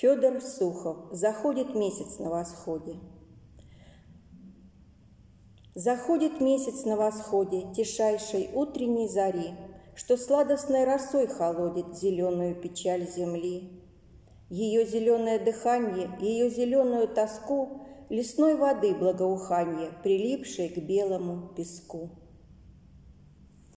Федор Сухов. Заходит месяц на восходе. Заходит месяц на восходе тишайшей утренней зари, Что сладостной росой холодит зеленую печаль земли. Ее зеленое дыхание, ее зеленую тоску Лесной воды благоуханье, прилипшей к белому песку.